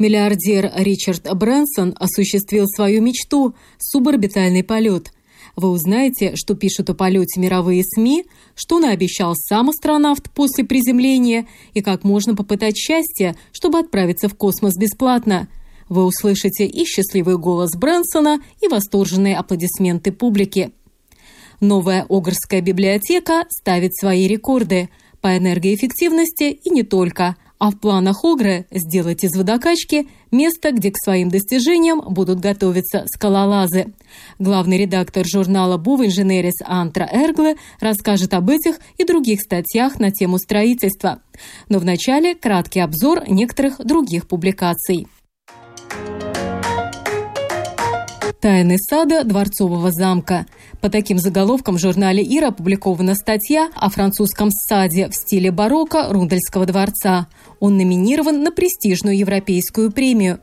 Миллиардер Ричард Брэнсон осуществил свою мечту – суборбитальный полет. Вы узнаете, что пишут о полете мировые СМИ, что наобещал сам астронавт после приземления и как можно попытать счастье, чтобы отправиться в космос бесплатно. Вы услышите и счастливый голос Брэнсона, и восторженные аплодисменты публики. Новая Огрская библиотека ставит свои рекорды по энергоэффективности и не только, а в планах Огры сделать из водокачки место, где к своим достижениям будут готовиться скалолазы. Главный редактор журнала «Був Инженерис» Антра Эргле расскажет об этих и других статьях на тему строительства. Но вначале краткий обзор некоторых других публикаций. «Тайны сада Дворцового замка». По таким заголовкам в журнале «Ира» опубликована статья о французском саде в стиле барокко Рундельского дворца. Он номинирован на престижную европейскую премию.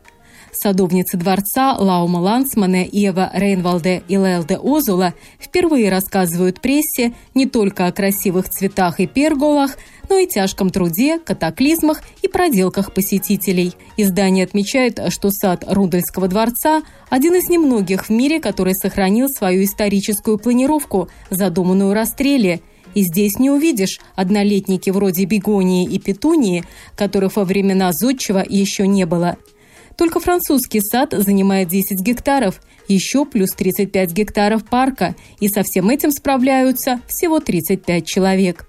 Садовницы дворца Лаума Лансмане, Ева Рейнвалде и Лелде Озула впервые рассказывают прессе не только о красивых цветах и перголах, но и тяжком труде, катаклизмах и проделках посетителей. Издание отмечает, что сад Рудольского дворца – один из немногих в мире, который сохранил свою историческую планировку, задуманную Растреле – и здесь не увидишь однолетники вроде бегонии и петунии, которых во времена Зодчего еще не было. Только французский сад занимает 10 гектаров, еще плюс 35 гектаров парка, и со всем этим справляются всего 35 человек.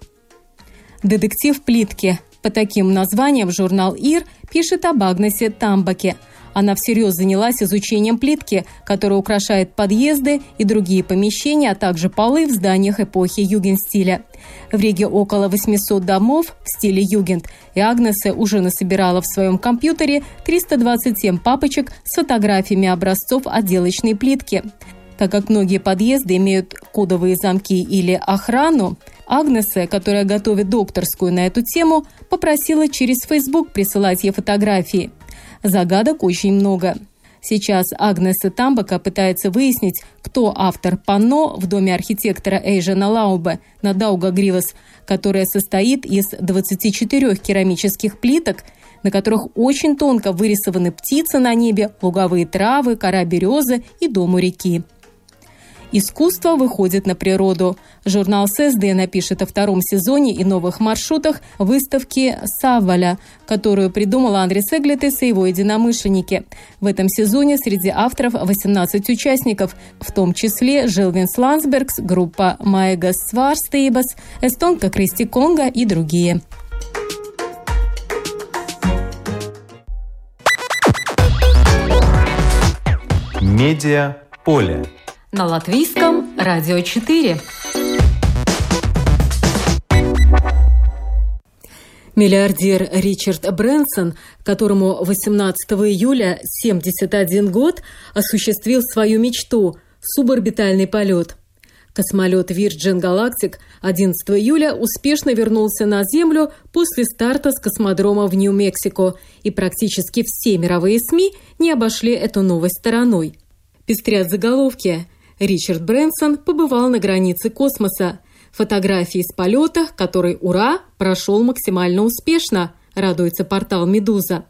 Детектив плитки. По таким названиям журнал «Ир» пишет об Агнесе Тамбаке. Она всерьез занялась изучением плитки, которая украшает подъезды и другие помещения, а также полы в зданиях эпохи югенстиля. В Риге около 800 домов в стиле югент, и Агнесе уже насобирала в своем компьютере 327 папочек с фотографиями образцов отделочной плитки. Так как многие подъезды имеют кодовые замки или охрану, Агнесе, которая готовит докторскую на эту тему, попросила через Facebook присылать ей фотографии. Загадок очень много. Сейчас Агнеса Тамбака пытается выяснить, кто автор панно в доме архитектора Эйжена Лаубе на Дауга Гривас, которое состоит из 24 керамических плиток, на которых очень тонко вырисованы птицы на небе, луговые травы, кора березы и дом у реки. Искусство выходит на природу. Журнал ССД напишет о втором сезоне и новых маршрутах выставки «Савваля», которую придумал Андрес Эглитес и его единомышленники. В этом сезоне среди авторов 18 участников, в том числе Жилвинс Лансбергс, группа Майгас Сварстейбас, эстонка Кристи Конга и другие. Медиа поле на латвийском радио 4. Миллиардер Ричард Брэнсон, которому 18 июля 71 год, осуществил свою мечту – суборбитальный полет. Космолет Virgin Galactic 11 июля успешно вернулся на Землю после старта с космодрома в Нью-Мексико, и практически все мировые СМИ не обошли эту новость стороной. Пестрят заголовки – Ричард Брэнсон побывал на границе космоса. Фотографии с полета, который, ура, прошел максимально успешно, радуется портал «Медуза».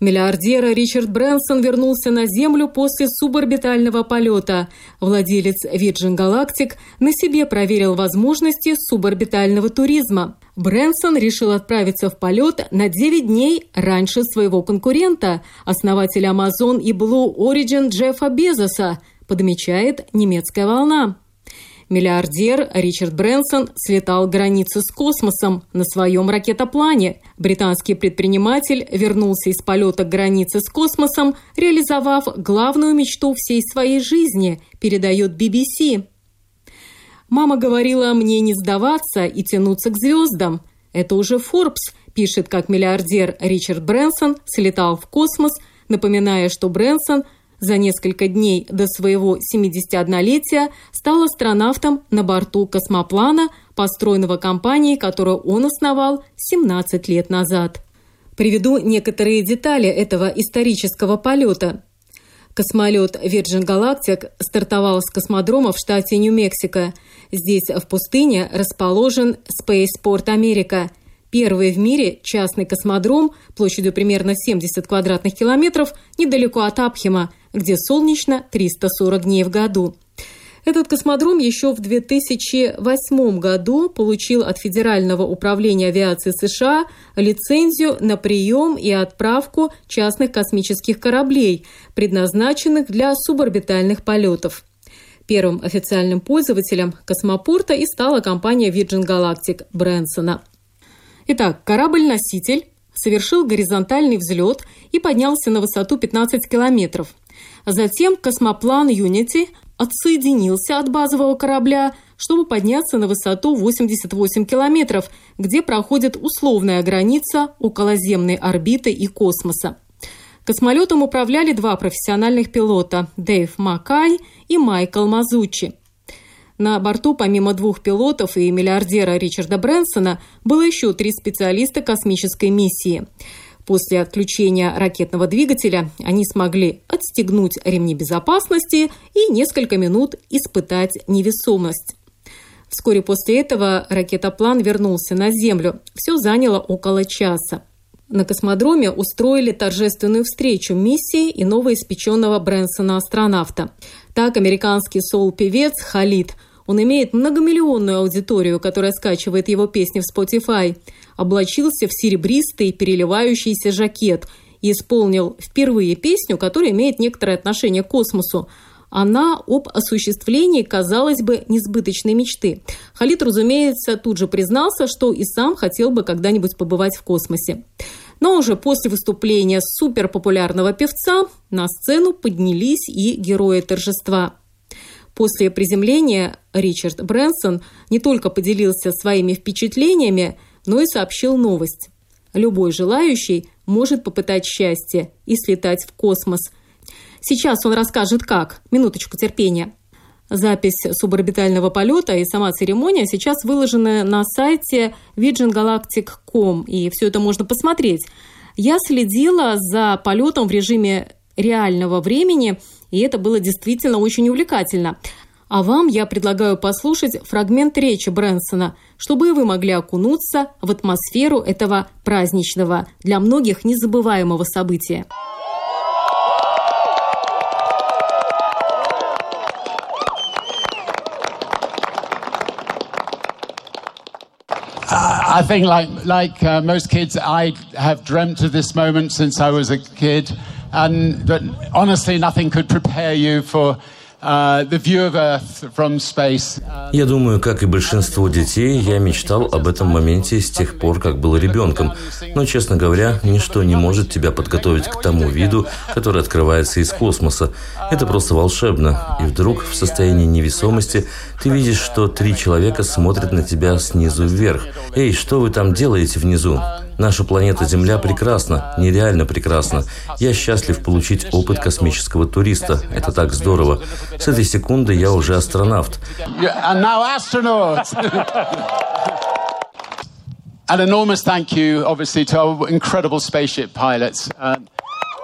Миллиардера Ричард Брэнсон вернулся на Землю после суборбитального полета. Владелец Virgin Galactic на себе проверил возможности суборбитального туризма. Брэнсон решил отправиться в полет на 9 дней раньше своего конкурента, основателя Amazon и Blue Origin Джеффа Безоса, подмечает немецкая волна. Миллиардер Ричард Брэнсон слетал границы с космосом на своем ракетоплане. Британский предприниматель вернулся из полета к границе с космосом, реализовав главную мечту всей своей жизни, передает BBC. «Мама говорила мне не сдаваться и тянуться к звездам. Это уже Forbes», пишет, как миллиардер Ричард Брэнсон слетал в космос, напоминая, что Брэнсон – За несколько дней до своего 71-летия стал астронавтом на борту космоплана, построенного компанией, которую он основал 17 лет назад. Приведу некоторые детали этого исторического полета. Космолет Virgin Galactic стартовал с космодрома в штате Нью-Мексико. Здесь, в пустыне, расположен Spaceport Америка, первый в мире частный космодром площадью примерно 70 квадратных километров недалеко от Апхема, где солнечно 340 дней в году. Этот космодром еще в 2008 году получил от Федерального управления авиации США лицензию на прием и отправку частных космических кораблей, предназначенных для суборбитальных полетов. Первым официальным пользователем космопорта и стала компания Virgin Galactic Брэнсона. Итак, корабль-носитель совершил горизонтальный взлет и поднялся на высоту 15 километров. Затем космоплан Unity отсоединился от базового корабля, чтобы подняться на высоту 88 километров, где проходит условная граница околоземной орбиты и космоса. Космолетом управляли два профессиональных пилота – Дэйв Макай и Майкл Мазучи. На борту помимо двух пилотов и миллиардера Ричарда Брэнсона было еще три специалиста космической миссии – После отключения ракетного двигателя они смогли отстегнуть ремни безопасности и несколько минут испытать невесомость. Вскоре после этого ракетоплан вернулся на Землю. Все заняло около часа. На космодроме устроили торжественную встречу миссии и новоиспеченного Брэнсона-астронавта. Так американский соул-певец Халид – он имеет многомиллионную аудиторию, которая скачивает его песни в Spotify. Облачился в серебристый переливающийся жакет и исполнил впервые песню, которая имеет некоторое отношение к космосу. Она об осуществлении, казалось бы, несбыточной мечты. Халид, разумеется, тут же признался, что и сам хотел бы когда-нибудь побывать в космосе. Но уже после выступления суперпопулярного певца на сцену поднялись и герои торжества. После приземления Ричард Брэнсон не только поделился своими впечатлениями, но и сообщил новость. Любой желающий может попытать счастье и слетать в космос. Сейчас он расскажет как. Минуточку терпения. Запись суборбитального полета и сама церемония сейчас выложены на сайте virgingalactic.com, и все это можно посмотреть. Я следила за полетом в режиме реального времени – и это было действительно очень увлекательно. А вам я предлагаю послушать фрагмент речи Брэнсона, чтобы и вы могли окунуться в атмосферу этого праздничного, для многих незабываемого события. I think, like like uh, most kids, I have dreamt of this moment since I was a kid. And but honestly, nothing could prepare you for я думаю, как и большинство детей, я мечтал об этом моменте с тех пор, как был ребенком. Но, честно говоря, ничто не может тебя подготовить к тому виду, который открывается из космоса. Это просто волшебно. И вдруг, в состоянии невесомости, ты видишь, что три человека смотрят на тебя снизу вверх. «Эй, что вы там делаете внизу?» Наша планета Земля прекрасна, нереально прекрасна. Я счастлив получить опыт космического туриста. Это так здорово. С этой секунды я уже астронавт.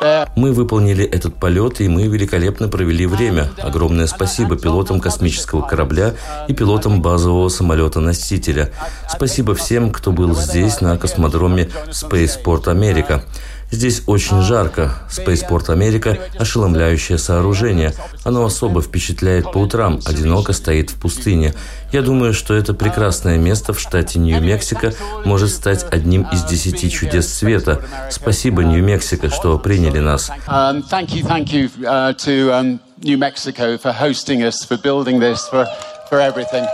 Uh, мы выполнили этот полет, и мы великолепно провели время. Огромное спасибо пилотам космического корабля и пилотам базового самолета-носителя. Спасибо всем, кто был здесь, на космодроме Spaceport Америка. Здесь очень жарко. Spaceport Америка – ошеломляющее сооружение. Оно особо впечатляет по утрам, одиноко стоит в пустыне. Я думаю, что это прекрасное место в штате Нью-Мексико может стать одним из десяти чудес света. Спасибо, Нью-Мексико, что приняли нас. Um, um, for everything.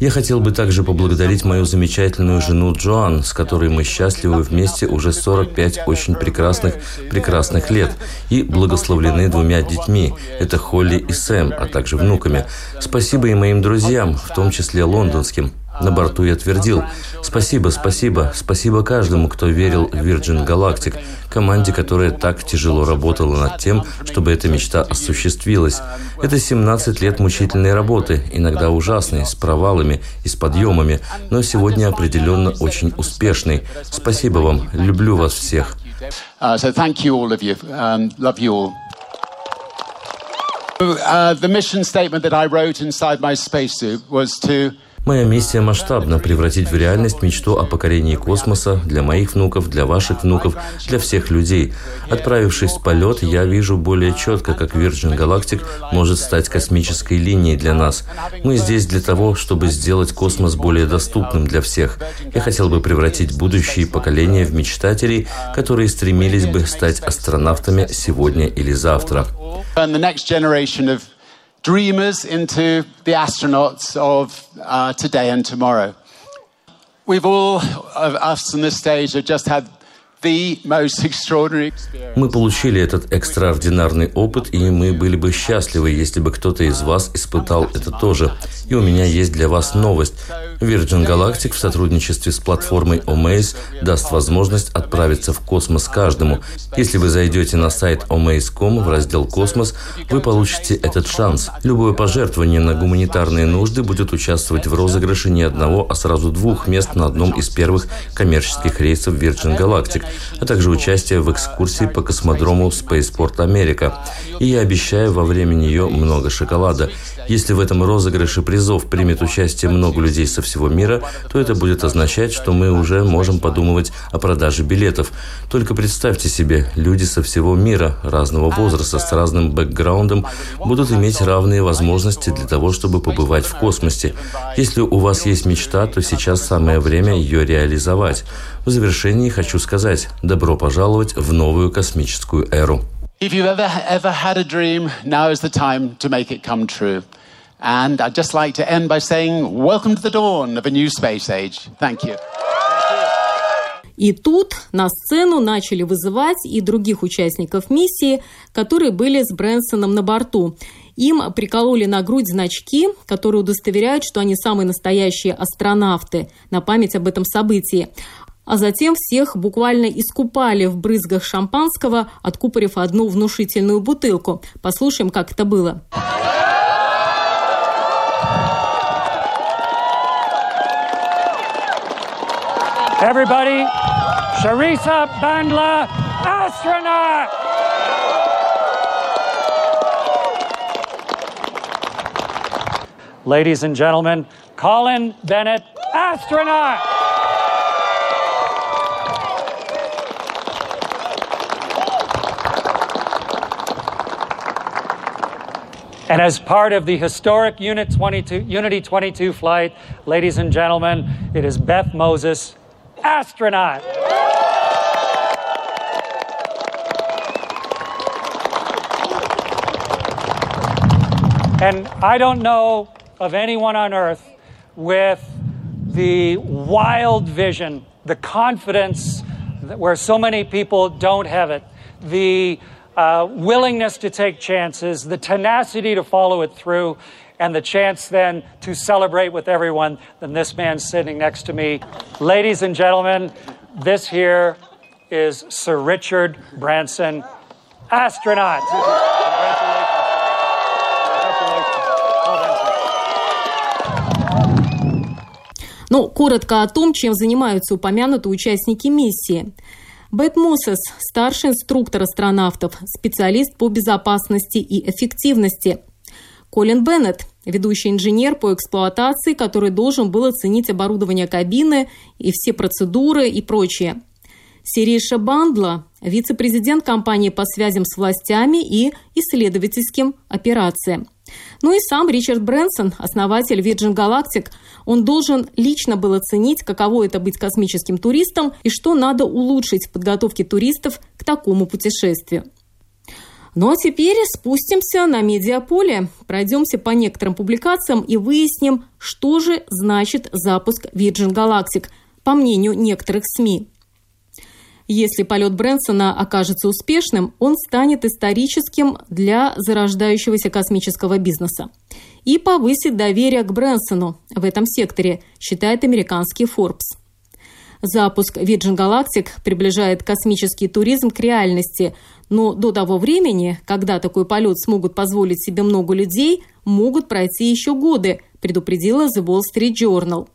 Я хотел бы также поблагодарить мою замечательную жену Джоан, с которой мы счастливы вместе уже 45 очень прекрасных, прекрасных лет и благословлены двумя детьми. Это Холли и Сэм, а также внуками. Спасибо и моим друзьям, в том числе лондонским. На борту я твердил «Спасибо, спасибо, спасибо каждому, кто верил в Virgin Galactic», команде, которая так тяжело работала над тем, чтобы эта мечта осуществилась. Это 17 лет мучительной работы, иногда ужасной, с провалами и с подъемами, но сегодня определенно очень успешной. Спасибо вам, люблю вас всех. Uh. Um. Uh, the mission statement that I wrote inside my spacesuit was to Моя миссия масштабна – превратить в реальность мечту о покорении космоса для моих внуков, для ваших внуков, для всех людей. Отправившись в полет, я вижу более четко, как Virgin Galactic может стать космической линией для нас. Мы здесь для того, чтобы сделать космос более доступным для всех. Я хотел бы превратить будущие поколения в мечтателей, которые стремились бы стать астронавтами сегодня или завтра dreamers into the astronauts of uh, today and tomorrow. We've all, of us on this stage, have just had Мы получили этот экстраординарный опыт, и мы были бы счастливы, если бы кто-то из вас испытал это тоже. И у меня есть для вас новость. Virgin Galactic в сотрудничестве с платформой Omaze даст возможность отправиться в космос каждому. Если вы зайдете на сайт omaze.com в раздел «Космос», вы получите этот шанс. Любое пожертвование на гуманитарные нужды будет участвовать в розыгрыше не одного, а сразу двух мест на одном из первых коммерческих рейсов Virgin Galactic а также участие в экскурсии по космодрому Spaceport Америка. И я обещаю во время нее много шоколада. Если в этом розыгрыше призов примет участие много людей со всего мира, то это будет означать, что мы уже можем подумывать о продаже билетов. Только представьте себе, люди со всего мира, разного возраста, с разным бэкграундом, будут иметь равные возможности для того, чтобы побывать в космосе. Если у вас есть мечта, то сейчас самое время ее реализовать. В завершении хочу сказать, добро пожаловать в новую космическую эру. If you've ever, ever had a dream, now is the time to make it come true. And I'd just like to end by saying, welcome to the dawn of a new space age. Thank you. И тут на сцену начали вызывать и других участников миссии, которые были с Брэнсоном на борту. Им прикололи на грудь значки, которые удостоверяют, что они самые настоящие астронавты на память об этом событии а затем всех буквально искупали в брызгах шампанского, откупорив одну внушительную бутылку. Послушаем, как это было. Everybody, Sharisa Bandla, astronaut! Ladies and gentlemen, Colin Bennett, astronaut! And as part of the historic Unit 22, Unity 22 flight, ladies and gentlemen, it is Beth Moses, astronaut. And I don't know of anyone on earth with the wild vision, the confidence where so many people don't have it, the uh, willingness to take chances, the tenacity to follow it through, and the chance then to celebrate with everyone than this man sitting next to me. Ladies and gentlemen, this here is Sir Richard Branson, astronaut. Ну, коротко о том, чем занимаются упомянутые участники миссии. Бет Мосес – старший инструктор астронавтов, специалист по безопасности и эффективности. Колин Беннет – ведущий инженер по эксплуатации, который должен был оценить оборудование кабины и все процедуры и прочее. Сириша Бандла – вице-президент компании по связям с властями и исследовательским операциям. Ну и сам Ричард Брэнсон, основатель Virgin Galactic, он должен лично был оценить, каково это быть космическим туристом и что надо улучшить в подготовке туристов к такому путешествию. Ну а теперь спустимся на медиаполе, пройдемся по некоторым публикациям и выясним, что же значит запуск Virgin Galactic, по мнению некоторых СМИ. Если полет Брэнсона окажется успешным, он станет историческим для зарождающегося космического бизнеса. и повысит доверие к Брэнсону в этом секторе, считает американский Forbes. Запуск Virgin Galactic приближает космический туризм к реальности, но до того времени, когда такой полет смогут позволить себе много людей, могут пройти еще годы, предупредила The Wall Street Journal.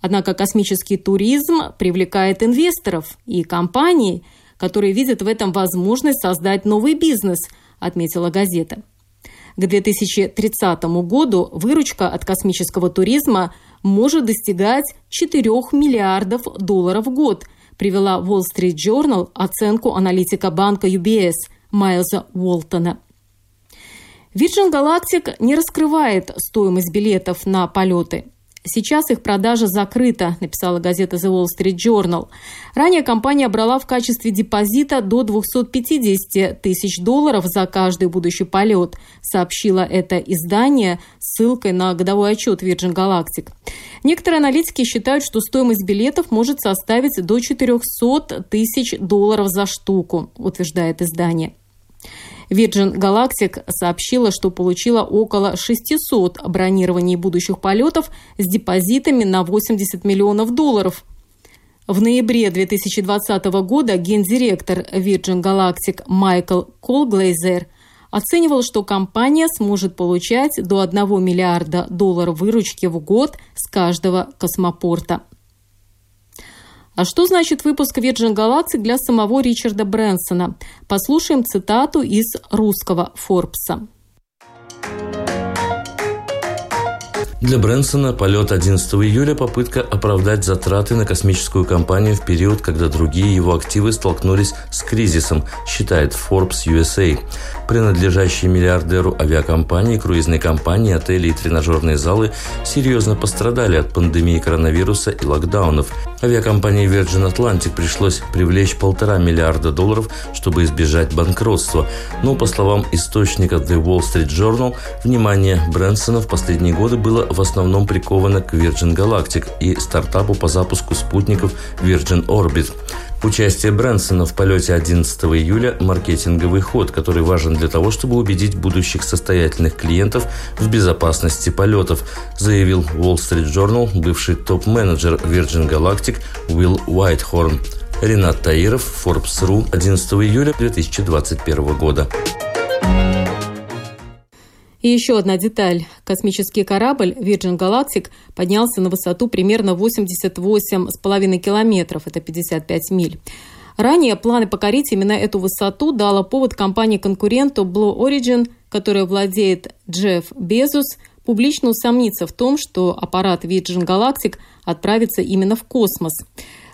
Однако космический туризм привлекает инвесторов и компаний, которые видят в этом возможность создать новый бизнес, отметила газета. К 2030 году выручка от космического туризма может достигать 4 миллиардов долларов в год, привела Wall Street Journal оценку аналитика банка UBS Майлза Уолтона. Virgin Galactic не раскрывает стоимость билетов на полеты – Сейчас их продажа закрыта, написала газета The Wall Street Journal. Ранее компания брала в качестве депозита до 250 тысяч долларов за каждый будущий полет, сообщило это издание ссылкой на годовой отчет Virgin Galactic. Некоторые аналитики считают, что стоимость билетов может составить до 400 тысяч долларов за штуку, утверждает издание. Virgin Galactic сообщила, что получила около 600 бронирований будущих полетов с депозитами на 80 миллионов долларов. В ноябре 2020 года гендиректор Virgin Galactic Майкл Колглейзер оценивал, что компания сможет получать до 1 миллиарда долларов выручки в год с каждого космопорта. А что значит выпуск Virgin Galactic для самого Ричарда Брэнсона? Послушаем цитату из русского Форбса. Для Брэнсона полет 11 июля – попытка оправдать затраты на космическую компанию в период, когда другие его активы столкнулись с кризисом, считает Forbes USA. Принадлежащие миллиардеру авиакомпании, круизные компании, отели и тренажерные залы серьезно пострадали от пандемии коронавируса и локдаунов. Авиакомпании Virgin Atlantic пришлось привлечь полтора миллиарда долларов, чтобы избежать банкротства. Но, по словам источника The Wall Street Journal, внимание Брэнсона в последние годы было в основном приковано к Virgin Galactic и стартапу по запуску спутников Virgin Orbit. Участие Брэнсона в полете 11 июля – маркетинговый ход, который важен для того, чтобы убедить будущих состоятельных клиентов в безопасности полетов, заявил Wall Street Journal бывший топ-менеджер Virgin Galactic Уилл Уайтхорн. Ренат Таиров, Forbes.ru, 11 июля 2021 года. И еще одна деталь. Космический корабль Virgin Galactic поднялся на высоту примерно 88,5 километров, это 55 миль. Ранее планы покорить именно эту высоту дала повод компании-конкуренту Blue Origin, которая владеет Джефф Безус, публично усомниться в том, что аппарат Virgin Galactic отправится именно в космос.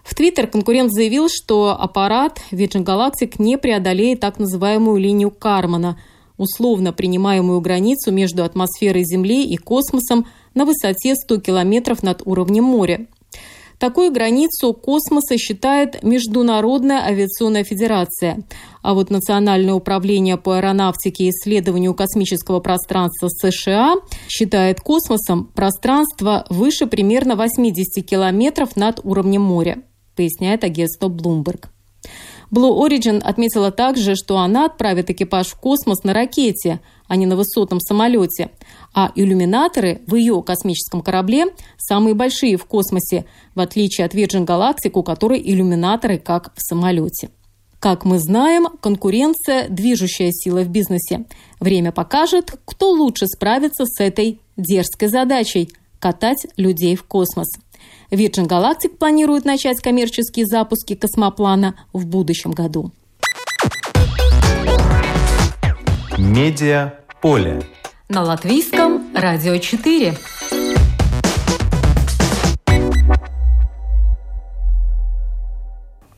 В Твиттер конкурент заявил, что аппарат Virgin Galactic не преодолеет так называемую линию Кармана – условно принимаемую границу между атмосферой Земли и космосом на высоте 100 километров над уровнем моря. Такую границу космоса считает Международная авиационная федерация, а вот Национальное управление по аэронавтике и исследованию космического пространства США считает космосом пространство выше примерно 80 километров над уровнем моря, поясняет агентство Bloomberg. Blue Origin отметила также, что она отправит экипаж в космос на ракете, а не на высотном самолете. А иллюминаторы в ее космическом корабле самые большие в космосе, в отличие от Virgin Galactic, у которой иллюминаторы как в самолете. Как мы знаем, конкуренция – движущая сила в бизнесе. Время покажет, кто лучше справится с этой дерзкой задачей – катать людей в космос – Virgin Galactic планирует начать коммерческие запуски космоплана в будущем году. Медиа поле. На латвийском радио 4.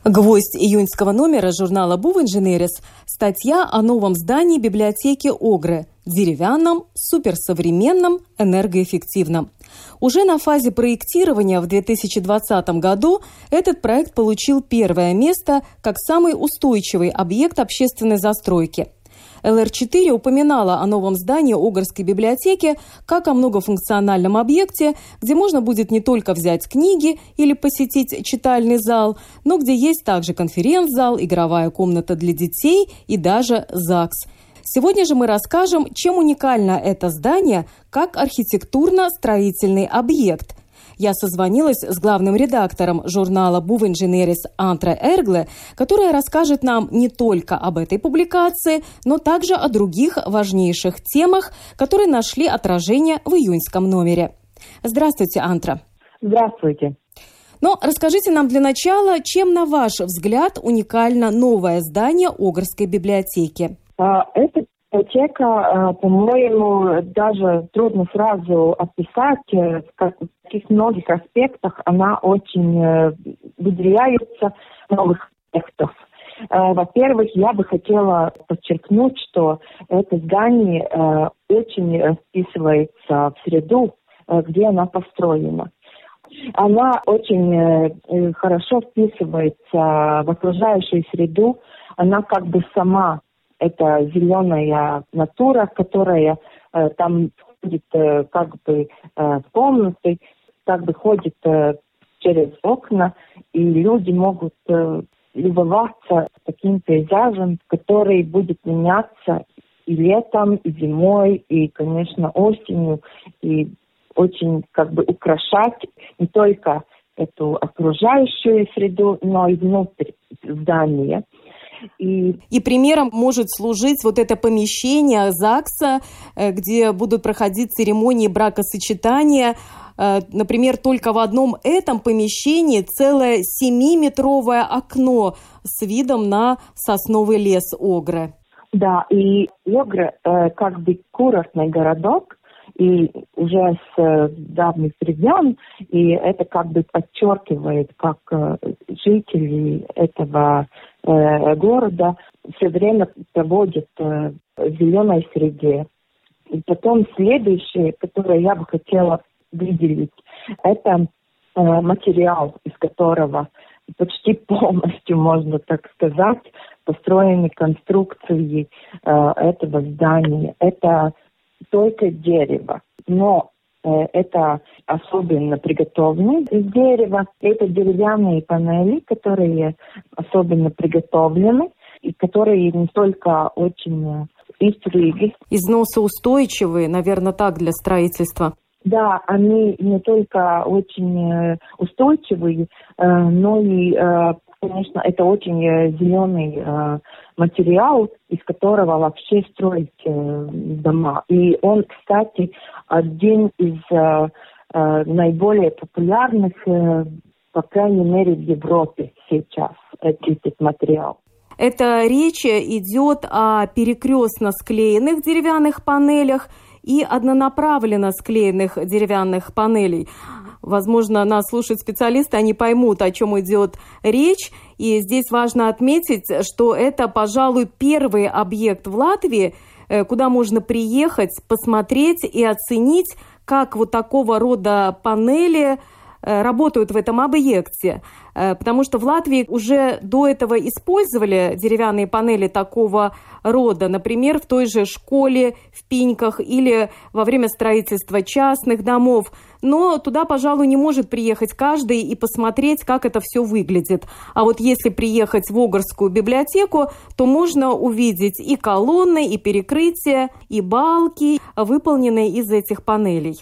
Гвоздь июньского номера журнала «Був Инженерис» – статья о новом здании библиотеки Огры – деревянном, суперсовременном, энергоэффективном. Уже на фазе проектирования в 2020 году этот проект получил первое место как самый устойчивый объект общественной застройки – ЛР-4 упоминала о новом здании Огорской библиотеки как о многофункциональном объекте, где можно будет не только взять книги или посетить читальный зал, но где есть также конференц-зал, игровая комната для детей и даже ЗАГС – Сегодня же мы расскажем, чем уникально это здание как архитектурно-строительный объект. Я созвонилась с главным редактором журнала «Був Инженерис» Антре Эргле, которая расскажет нам не только об этой публикации, но также о других важнейших темах, которые нашли отражение в июньском номере. Здравствуйте, Антра. Здравствуйте. Но расскажите нам для начала, чем, на ваш взгляд, уникально новое здание Огрской библиотеки? А, эта библиотека, а, по-моему, даже трудно сразу описать, э, в каких многих аспектах она очень э, выделяется новых аспектов. А, во-первых, я бы хотела подчеркнуть, что это здание э, очень вписывается в среду, где она построена. Она очень э, хорошо вписывается в окружающую среду. Она как бы сама, это зеленая натура, которая э, там ходит э, как бы в комнаты, как бы ходит через окна, и люди могут любоваться таким пейзажем, который будет меняться и летом, и зимой, и, конечно, осенью, и очень как бы украшать не только эту окружающую среду, но и внутрь здания. И... и примером может служить вот это помещение ЗАГСа, э, где будут проходить церемонии бракосочетания. Э, например, только в одном этом помещении целое семиметровое окно с видом на сосновый лес Огры. Да, и Огры э, как бы курортный городок, и уже с э, давних времен, и это как бы подчеркивает, как э, жители этого э, города все время проводят в зеленой среде. И потом следующее, которое я бы хотела выделить, это материал, из которого почти полностью, можно так сказать, построены конструкции этого здания. Это только дерево. Но э, это особенно приготовленные из дерева. Это деревянные панели, которые особенно приготовлены и которые не только очень э, из Риги. Износоустойчивые, наверное, так для строительства. Да, они не только очень э, устойчивые, но и конечно, это очень э, зеленый э, материал, из которого вообще строить э, дома. И он, кстати, один из наиболее популярных, по крайней мере, в Европе сейчас, этот материал. Эта речь идет о перекрестно склеенных деревянных панелях и однонаправленно склеенных деревянных панелей. Возможно, нас слушают специалисты, они поймут, о чем идет речь. И здесь важно отметить, что это, пожалуй, первый объект в Латвии, э, куда можно приехать, посмотреть и оценить, как вот такого рода панели работают в этом объекте. Э, потому что в Латвии уже до этого использовали деревянные панели такого рода, например, в той же школе, в Пиньках или во время строительства частных домов. Но туда, пожалуй, не может приехать каждый и посмотреть, как это все выглядит. А вот если приехать в Огорскую библиотеку, то можно увидеть и колонны, и перекрытия, и балки, выполненные из этих панелей.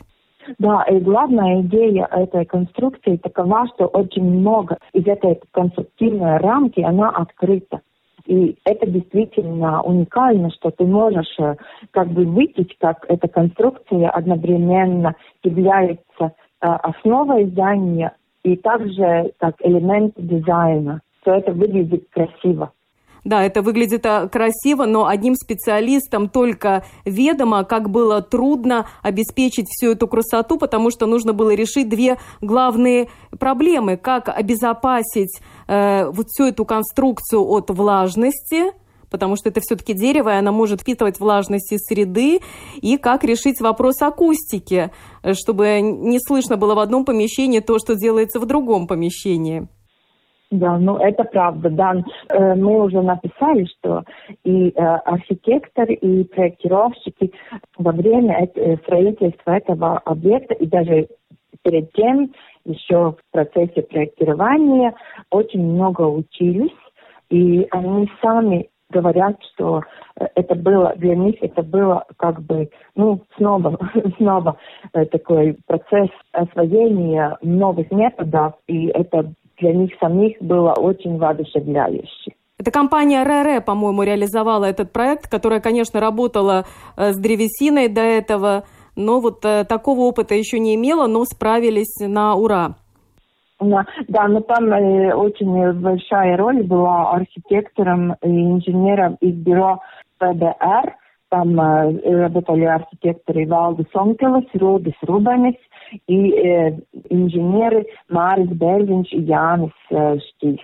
Да, и главная идея этой конструкции такова, что очень много из этой конструктивной рамки, она открыта. И это действительно уникально, что ты можешь э, как бы видеть, как эта конструкция одновременно является э, основой здания и также как элемент дизайна. Что это выглядит красиво. Да, это выглядит а, красиво, но одним специалистам только ведомо, как было трудно обеспечить всю эту красоту, потому что нужно было решить две главные проблемы. Как обезопасить э, вот всю эту конструкцию от влажности, потому что это все-таки дерево, и оно может впитывать влажность из среды, и как решить вопрос акустики, чтобы не слышно было в одном помещении то, что делается в другом помещении. Да, ну это правда, да. Э, мы уже написали, что и э, архитектор, и проектировщики во время э, строительства этого объекта и даже перед тем еще в процессе проектирования очень много учились, и они сами говорят, что это было для них это было как бы ну снова снова такой процесс освоения новых методов и это для них самих было очень воодушевляюще. Эта компания РР, по-моему, реализовала этот проект, которая, конечно, работала э, с древесиной до этого, но вот э, такого опыта еще не имела, но справились на ура. Да, но там э, очень большая роль была архитектором и инженером из бюро ПДР. Там э, работали архитекторы Валдис Онкелес, Рудис Рубанис и э, инженеры Марис Бервинч и Янис э, Штис.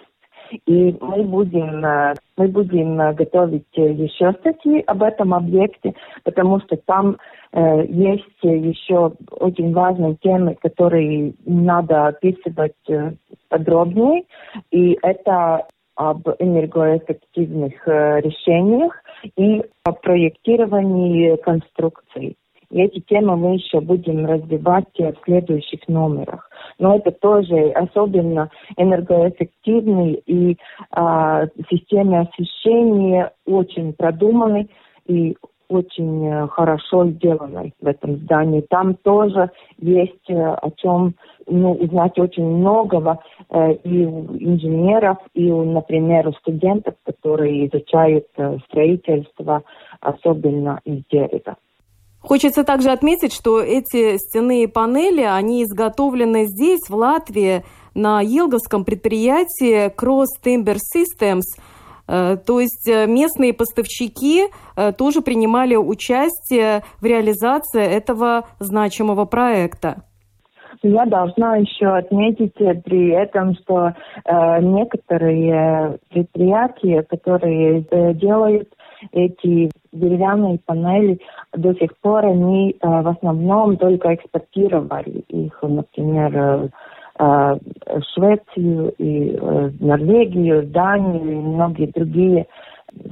И мы будем, э, мы будем э, готовить еще статьи об этом объекте, потому что там э, есть еще очень важные темы, которые надо описывать э, подробнее. И это об энергоэффективных э, решениях и о проектировании конструкций. И эти темы мы еще будем развивать в следующих номерах. Но это тоже особенно энергоэффективный и а, системы освещения очень продуманы и очень э, хорошо сделанной в этом здании. Там тоже есть э, о чем ну, узнать очень многого э, и у инженеров, и, у, например, у студентов, которые изучают строительство, особенно из дерева. Хочется также отметить, что эти стенные панели, они изготовлены здесь, в Латвии, на Елговском предприятии Cross Timber Systems. Э, то есть э, местные поставщики э, тоже принимали участие в реализации этого значимого проекта. Я должна еще отметить при этом, что э, некоторые предприятия, которые э, делают эти деревянные панели до сих пор они э, в основном только экспортировали их, например, э, э, Швецию и Норвегию, Данию и многие другие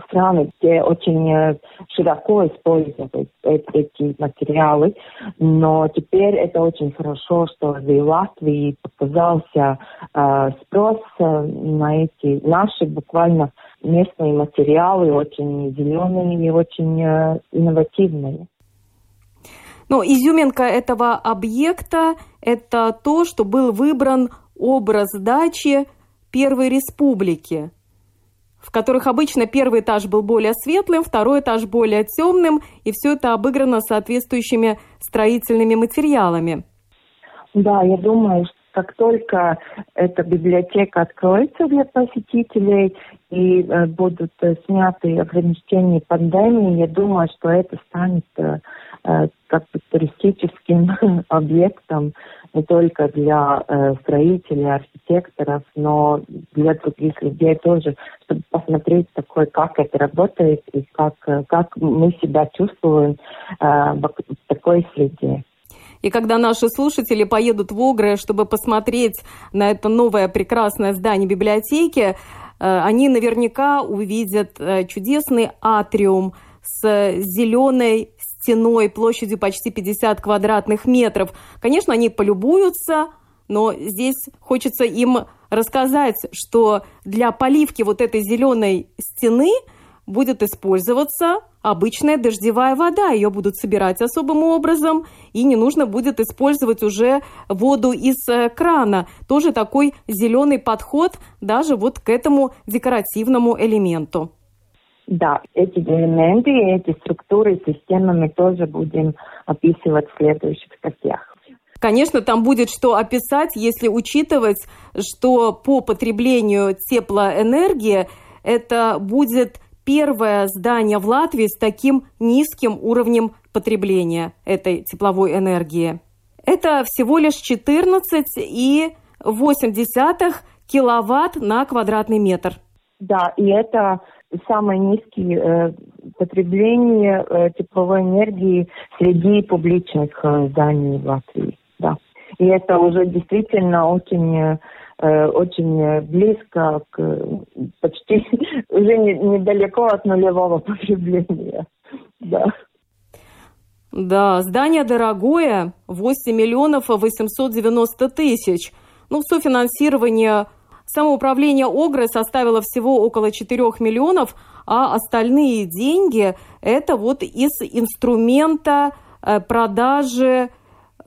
страны, где очень широко используют эти материалы. Но теперь это очень хорошо, что в Латвии показался спрос на эти наши буквально местные материалы очень зеленые и очень э, инновативные. Но изюминка этого объекта – это то, что был выбран образ дачи Первой Республики, в которых обычно первый этаж был более светлым, второй этаж более темным, и все это обыграно соответствующими строительными материалами. Да, я думаю, что как только эта библиотека откроется для посетителей и э, будут э, сняты ограничения пандемии, я думаю, что это станет э, как бы туристическим объектом не только для э, строителей, архитекторов, но для других людей тоже, чтобы посмотреть такой, как это работает и как, как мы себя чувствуем э, в такой среде. И когда наши слушатели поедут в Огры, чтобы посмотреть на это новое прекрасное здание библиотеки, э, они наверняка увидят чудесный атриум с зеленой стеной площадью почти 50 квадратных метров. Конечно, они полюбуются, но здесь хочется им рассказать, что для поливки вот этой зеленой стены будет использоваться обычная дождевая вода. Ее будут собирать особым образом, и не нужно будет использовать уже воду из э, крана. Тоже такой зеленый подход даже вот к этому декоративному элементу. Да, эти элементы, эти структуры, системы мы тоже будем описывать в следующих статьях. Конечно, там будет что описать, если учитывать, что по потреблению теплоэнергии это будет первое здание в Латвии с таким низким уровнем потребления этой тепловой энергии. Это всего лишь 14,8 киловатт на квадратный метр. Да, и это самое низкое э, потребление э, тепловой энергии среди публичных э, зданий в Латвии. Да. И это уже действительно очень э, очень близко к почти уже недалеко от нулевого потребления. Да. Да, здание дорогое, 8 миллионов 890 тысяч. Ну, софинансирование самоуправление Огры составило всего около 4 миллионов, а остальные деньги – это вот из инструмента э, продажи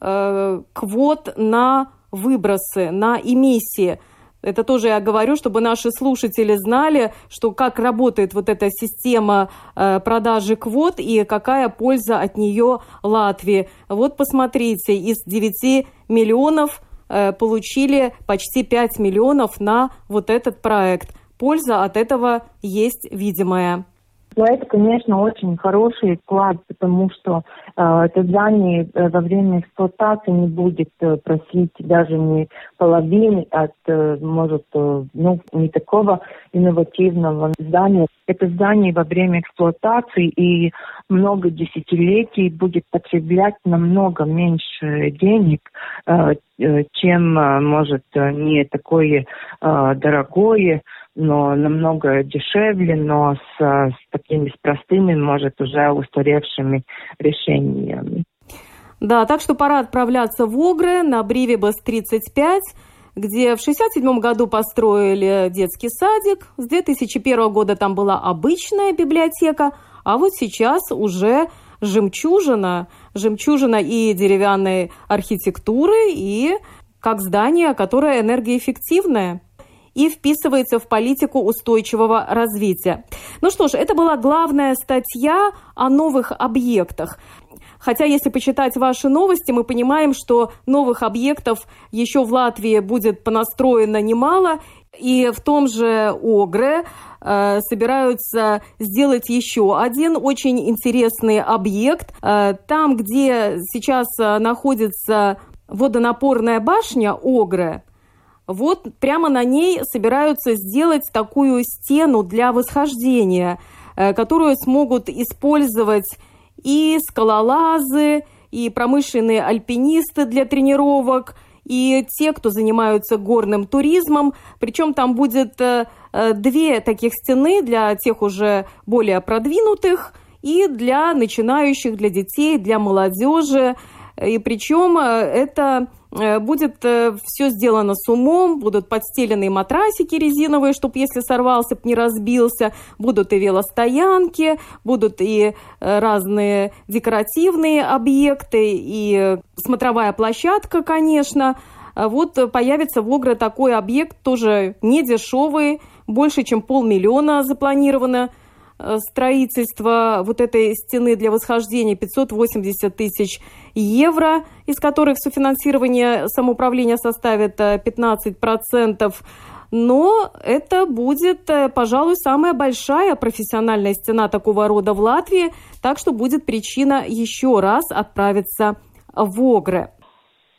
э, квот на выбросы, на эмиссии – это тоже я говорю, чтобы наши слушатели знали, что как работает вот эта система э, продажи квот и какая польза от нее Латвии. Вот посмотрите, из 9 миллионов получили почти 5 миллионов на вот этот проект. Польза от этого есть видимая. Но это, конечно, очень хороший вклад, потому что э, это здание э, во время эксплуатации не будет э, просить даже не половины от, э, может, э, ну, не такого инновативного здания. Это здание во время эксплуатации и много десятилетий будет потреблять намного меньше денег, э, э чем, э, может, не такое э, дорогое но намного дешевле, но с, с такими с простыми, может, уже устаревшими решениями. Да, так что пора отправляться в Огры на Бривибас 35, где в 1967 году построили детский садик. С 2001 года там была обычная библиотека, а вот сейчас уже жемчужина, жемчужина и деревянной архитектуры, и как здание, которое энергоэффективное и вписывается в политику устойчивого развития. Ну что ж, это была главная статья о новых объектах. Хотя, если почитать ваши новости, мы понимаем, что новых объектов еще в Латвии будет понастроено немало, и в том же Огре э, собираются сделать еще один очень интересный объект. Э, там, где сейчас э, находится водонапорная башня Огре, вот прямо на ней собираются сделать такую стену для восхождения, э, которую смогут использовать и скалолазы, и промышленные альпинисты для тренировок, и те, кто занимаются горным туризмом. Причем там будет э, э, две таких стены для тех уже более продвинутых и для начинающих, для детей, для молодежи. И причем это будет э, все сделано с умом, будут подстеленные матрасики резиновые, чтобы если сорвался, не разбился, будут и велостоянки, будут и э, разные декоративные объекты, и смотровая площадка, конечно. Вот появится в Огре такой объект, тоже не дешевый, больше, чем полмиллиона запланировано – Э, строительство вот этой стены для восхождения 580 тысяч евро, из которых софинансирование самоуправления составит 15%. Э, Но это будет, э, пожалуй, самая большая профессиональная стена такого рода в Латвии, так что будет причина еще раз отправиться в Огры.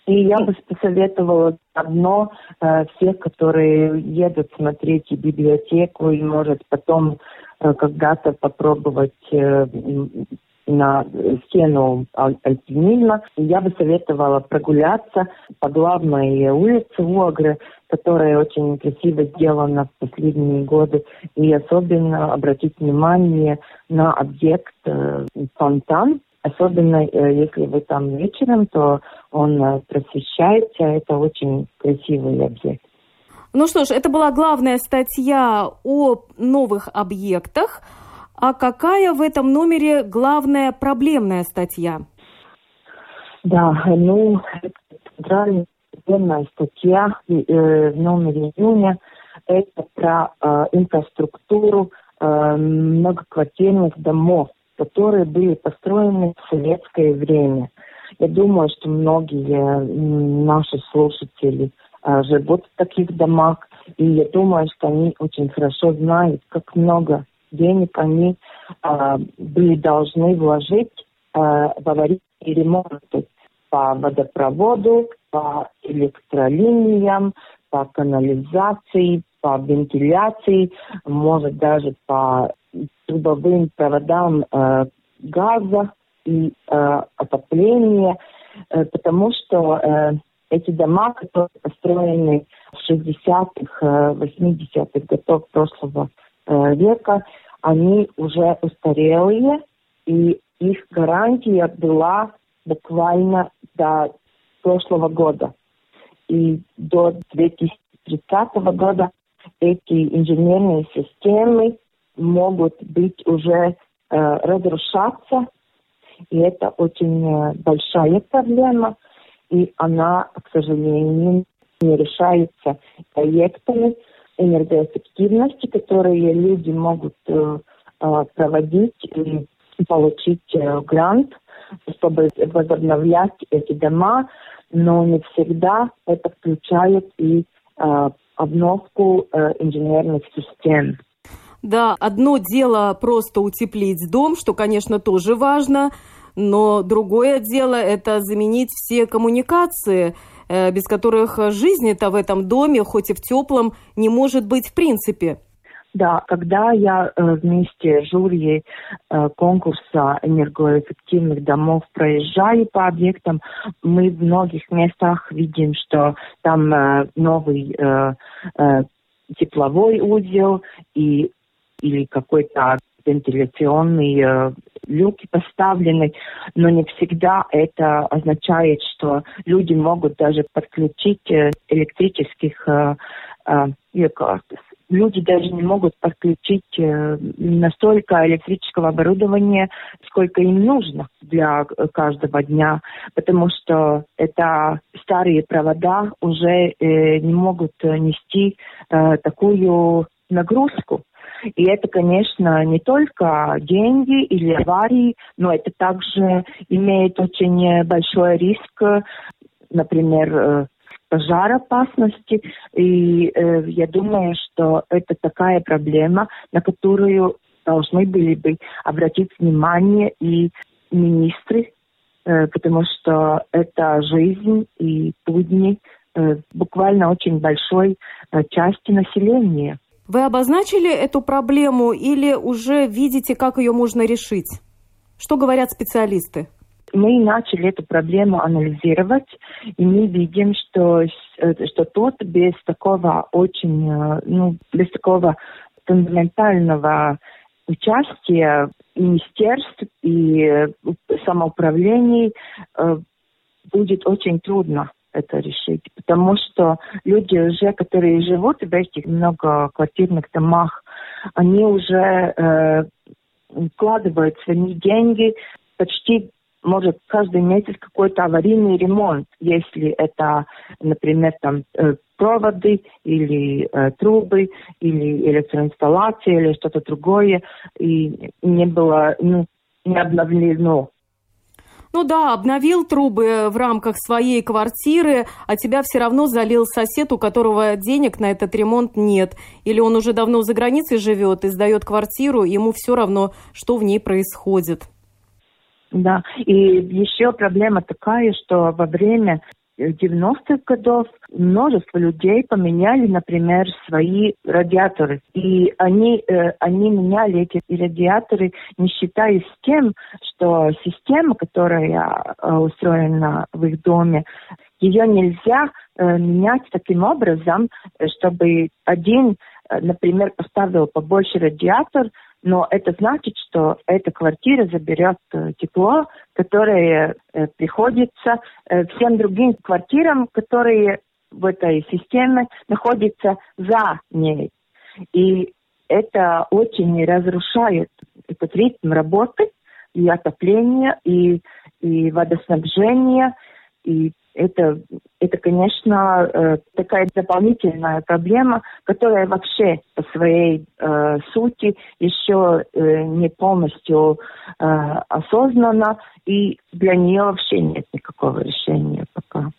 И я бы посоветовала одно э, всех, которые едут смотреть и библиотеку, и, может, потом Э, когда-то попробовать э, на стену альпинизма. Я бы советовала прогуляться по главной улице Уогры, которая очень красиво сделана в последние годы, и особенно обратить внимание на объект э, фонтан, Особенно если вы там вечером, то он просвещается, это очень красивый объект. Ну что ж, это была главная статья о новых объектах. А какая в этом номере главная проблемная статья? Да, ну, центральная статья э, в номере июня – это про э, инфраструктуру э, многоквартирных домов, которые были построены в советское время. Я думаю, что многие наши слушатели – живут в таких домах. И я думаю, что они очень хорошо знают, как много денег они а, были должны вложить а, в аварийные ремонты по водопроводу, по электролиниям, по канализации, по вентиляции, может даже по трубовым проводам э, газа и э, отопления, э, потому что э, эти дома, которые построены в 60-х, 80-х э, годов прошлого э, века, они уже устарелые, и их гарантия была буквально до прошлого года. И до 2000 2030 года эти инженерные системы могут быть уже э, разрушаться, и это очень э, большая проблема, и она, к сожалению, не решается проектами энергоэффективности, которые люди могут э, э, проводить и получить э, грант, чтобы возобновлять эти дома, но не всегда это включает и обновку инженерных систем. Да, одно дело просто утеплить дом, что, конечно, тоже важно, но другое дело – это заменить все коммуникации, э, без которых жизни-то в этом доме, хоть и в теплом, не может быть в принципе. Да, когда я э, вместе с жюри э, конкурса энергоэффективных домов проезжаю по объектам, мы в многих местах видим, что там новый тепловой узел и или какой-то вентиляционные э, люки поставлены, но не всегда это означает, что люди могут даже подключить э, электрических э, люди даже не могут подключить настолько электрического оборудования, сколько им нужно для каждого дня, потому что это старые провода уже не могут нести такую нагрузку. И это, конечно, не только деньги или аварии, но это также имеет очень большой риск, например, э, пожаропасности. И э, я думаю, что это такая проблема, на которую должны были бы обратить внимание и министры, э, потому что это жизнь и будни э, буквально очень большой э, части населения. Вы обозначили эту проблему или уже видите, как ее можно решить? Что говорят специалисты? Мы начали эту проблему анализировать, и мы видим, что, э, что тут без такого очень, э, ну, без такого фундаментального участия министерств и э, самоуправлений будет очень трудно это решить. Потому что люди уже, которые живут в этих многоквартирных домах, они уже э, вкладывают свои деньги почти может каждый месяц какой-то аварийный ремонт, если это, например, там э, проводы или э, трубы или электроинсталляция или что-то другое, и не было, ну, не обновлено ну да, обновил трубы в рамках своей квартиры, а тебя все равно залил сосед, у которого денег на этот ремонт нет. Или он уже давно за границей живет и сдает квартиру, ему все равно, что в ней происходит. Да, и еще проблема такая, что во время 90-х годов множество людей поменяли, например, свои радиаторы. И они, э, они меняли эти радиаторы, не считаясь тем, что система, которая э, устроена в их доме, ее нельзя э, менять таким образом, чтобы один, э, например, поставил побольше радиатор, но это значит, что эта квартира заберет э, тепло, которое э, приходится э, всем другим квартирам, которые в этой системе находятся за ней. И это очень разрушает этот ритм работы и отопления, и, и водоснабжения, и это, это, конечно, э, такая дополнительная проблема, которая вообще по своей э, сути еще э, не полностью э, осознана, и для нее вообще нет никакого решения пока.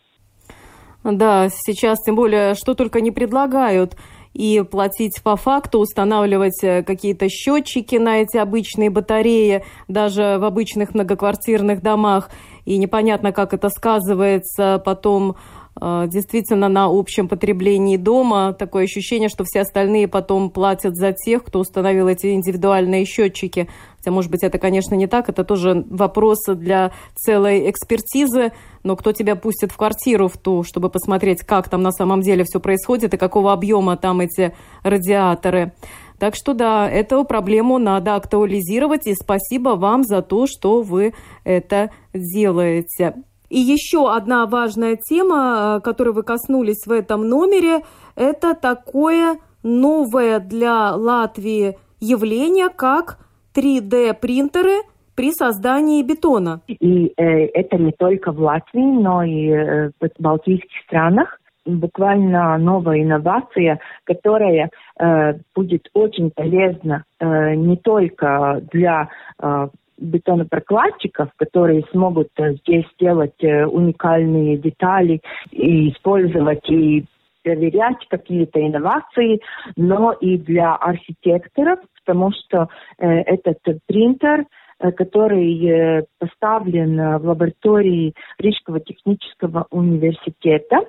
Да, сейчас тем более, что только не предлагают и платить по факту, устанавливать э, какие-то счетчики на эти обычные батареи, даже в обычных многоквартирных домах. И непонятно, как это сказывается потом э, действительно на общем потреблении дома. Такое ощущение, что все остальные потом платят за тех, кто установил эти индивидуальные счетчики. Хотя, может быть, это, конечно, не так. Это тоже вопрос для целой экспертизы но кто тебя пустит в квартиру в ту, чтобы посмотреть, как там на самом деле все происходит и какого объема там эти радиаторы. Так что да, эту проблему надо актуализировать, и спасибо вам за то, что вы это делаете. И еще одна важная тема, которой вы коснулись в этом номере, это такое новое для Латвии явление, как 3D-принтеры при создании бетона. И э, это не только в Латвии, но и э, в балтийских странах буквально новая инновация, которая э, будет очень полезна э, не только для э, бетонопрокладчиков, которые смогут э, здесь сделать э, уникальные детали и использовать и проверять какие-то инновации, но и для архитекторов, потому что э, этот принтер, э, который э, поставлен в лаборатории Рижского технического университета,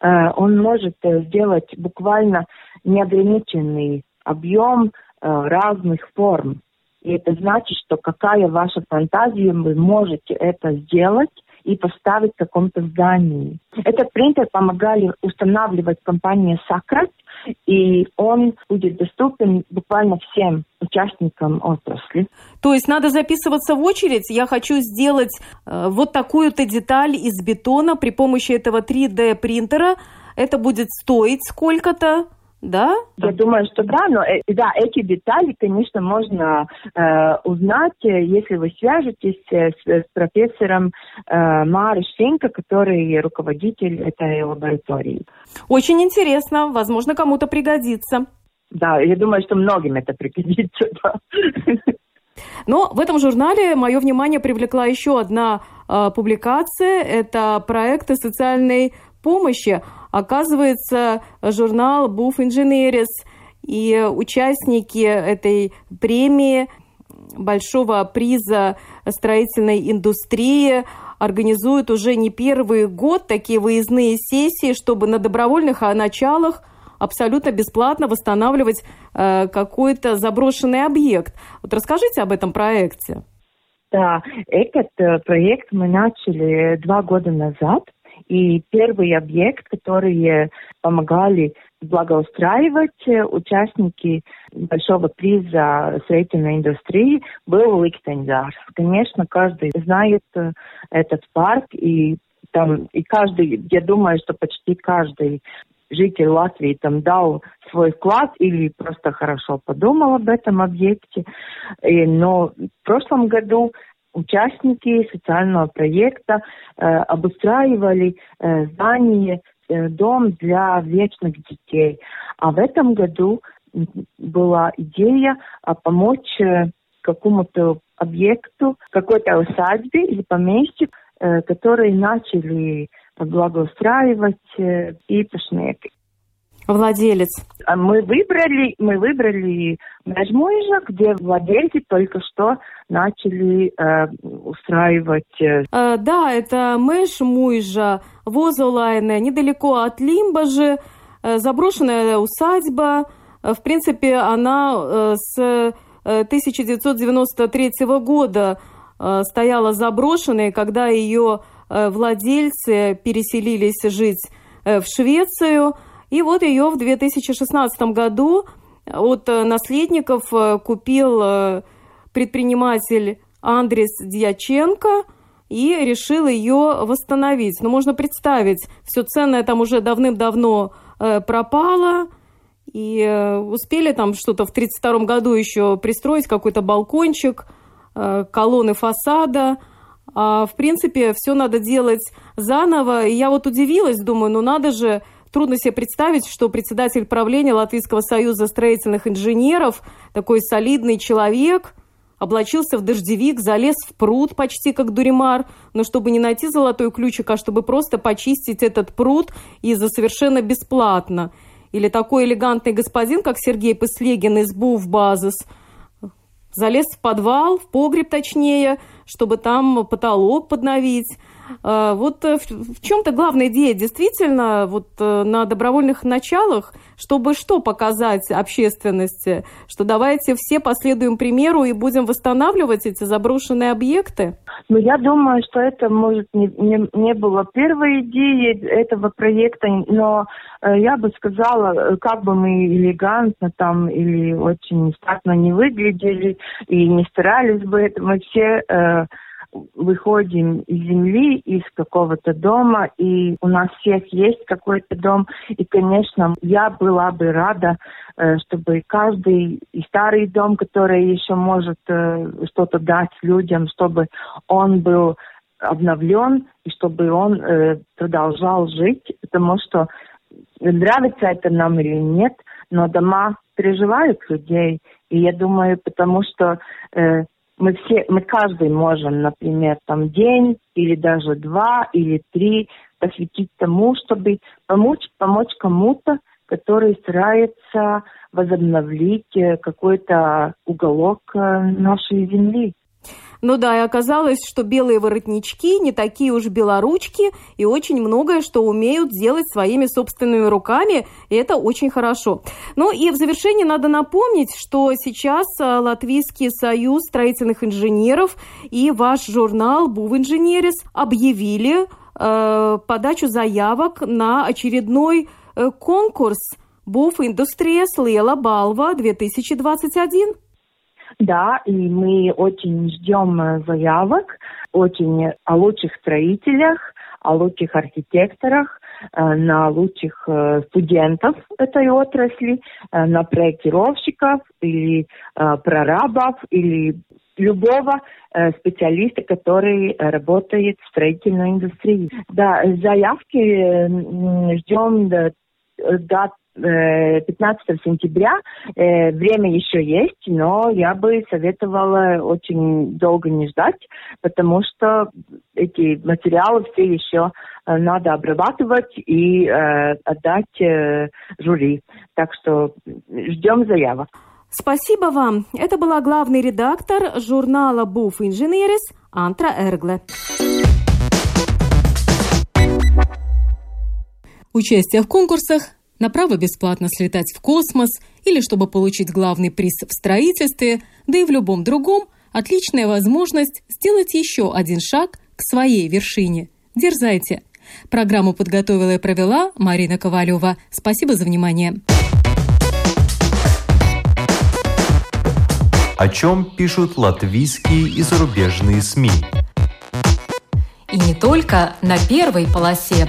он может э, сделать буквально неограниченный объем э, разных форм. И это значит, что какая ваша фантазия, вы можете это сделать и поставить в каком-то здании. Этот принтер помогали устанавливать компания Sacrat, и он будет доступен буквально всем участникам отрасли. То есть надо записываться в очередь. Я хочу сделать э, вот такую-то деталь из бетона при помощи этого 3D принтера. Это будет стоить сколько-то? Да? Я думаю, что да, но э, да, эти детали, конечно, можно э, узнать, э, если вы свяжетесь э, с, с профессором э, Марой Шенко, который руководитель этой лаборатории. Очень интересно, возможно, кому-то пригодится. Да, я думаю, что многим это пригодится. Да. Но в этом журнале мое внимание привлекла еще одна э, публикация. Это проекты социальной помощи. Оказывается, журнал Буф Инженерис и участники этой премии большого приза строительной индустрии организуют уже не первый год такие выездные сессии, чтобы на добровольных началах абсолютно бесплатно восстанавливать э, какой-то заброшенный объект. Вот расскажите об этом проекте. Да, этот э, проект мы начали два года назад. И первый объект, который помогали благоустраивать э, участники большого приза строительной индустрии, был Ликтензарс. Конечно, каждый знает э, этот парк, и там, и каждый, я думаю, что почти каждый житель Латвии там дал свой вклад или просто хорошо подумал об этом объекте. И, но в прошлом году участники социального проекта э, обустраивали э, здание, э, дом для вечных детей. А в этом году была идея э, помочь э, какому-то объекту, какой-то усадьбе или поместью, э, которые начали благоустраивать э, ипошники владелец? А мы выбрали, мы выбрали Межмуйжа, где владельцы только что начали э, устраивать. Э... Э, да, это Межмуйжа, Возолайна, недалеко от Лимбажи, э, заброшенная усадьба. Э, в принципе, она э, с 1993 э, года э, стояла заброшенной, когда ее э, владельцы переселились жить э, в Швецию – и вот ее в 2016 году от э, наследников э, купил э, предприниматель Андрес Дьяченко и решил ее восстановить. Но можно представить, все ценное там уже давным-давно пропало, и успели там что-то в 1932 году еще пристроить какой-то балкончик, колонны фасада. А в принципе, все надо делать заново. И я вот удивилась, думаю, ну надо же Трудно себе представить, что председатель правления Латвийского союза строительных инженеров, такой солидный человек, облачился в дождевик, залез в пруд почти как дуримар, но чтобы не найти золотой ключик, а чтобы просто почистить этот пруд и за совершенно бесплатно. Или такой элегантный господин, как Сергей Пыслегин из БУВ Базис, залез в подвал, в погреб точнее, чтобы там потолок подновить. А, вот э, в чем-то главная идея действительно вот э, на добровольных началах, чтобы что показать общественности, что давайте все последуем примеру и будем восстанавливать эти заброшенные объекты? Ну, я думаю, что это, может, не, не, не было первой идеей этого проекта, но э, я бы сказала, как бы мы элегантно там или очень статно не выглядели и не старались бы, это мы все э, выходим из земли, из какого-то дома, и у нас всех есть какой-то дом. И, конечно, я была бы рада, э, чтобы каждый и старый дом, который еще может э, что-то дать людям, чтобы он был обновлен и чтобы он э, продолжал жить, потому что нравится это нам или нет, но дома переживают людей. И я думаю, потому что э, мы все, мы каждый можем, например, там день или даже два или три посвятить тому, чтобы помочь, помочь кому-то, который старается возобновить э, какой-то уголок э, нашей земли. Ну да, и оказалось, что белые воротнички не такие уж белоручки и очень многое, что умеют делать своими собственными руками, и это очень хорошо. Ну и в завершении надо напомнить, что сейчас а, Латвийский союз строительных инженеров и ваш журнал «Був Инженерис» объявили э, подачу заявок на очередной э, конкурс «Був Индустрия Лела Балва-2021». Да, и мы очень ждем э, заявок, очень о лучших строителях, о лучших архитекторах, э, на лучших э, студентов этой отрасли, на проектировщиков или прорабов или любого специалиста, который работает в строительной индустрии. Да, заявки ждем до, до 15 э, сентября. Э, время еще есть, но я бы советовала очень долго не ждать, потому что эти материалы все еще э, надо обрабатывать и отдать жюри. Так что ждем заявок. Спасибо вам. Это была главный редактор журнала «Буф Инженерис» Антра Эргле. Участие в конкурсах на право бесплатно слетать в космос или чтобы получить главный приз в строительстве, да и в любом другом, отличная возможность сделать еще один шаг к своей вершине. Дерзайте! Программу подготовила и провела Марина Ковалева. Спасибо за внимание. О чем пишут латвийские и зарубежные СМИ? И не только на первой полосе.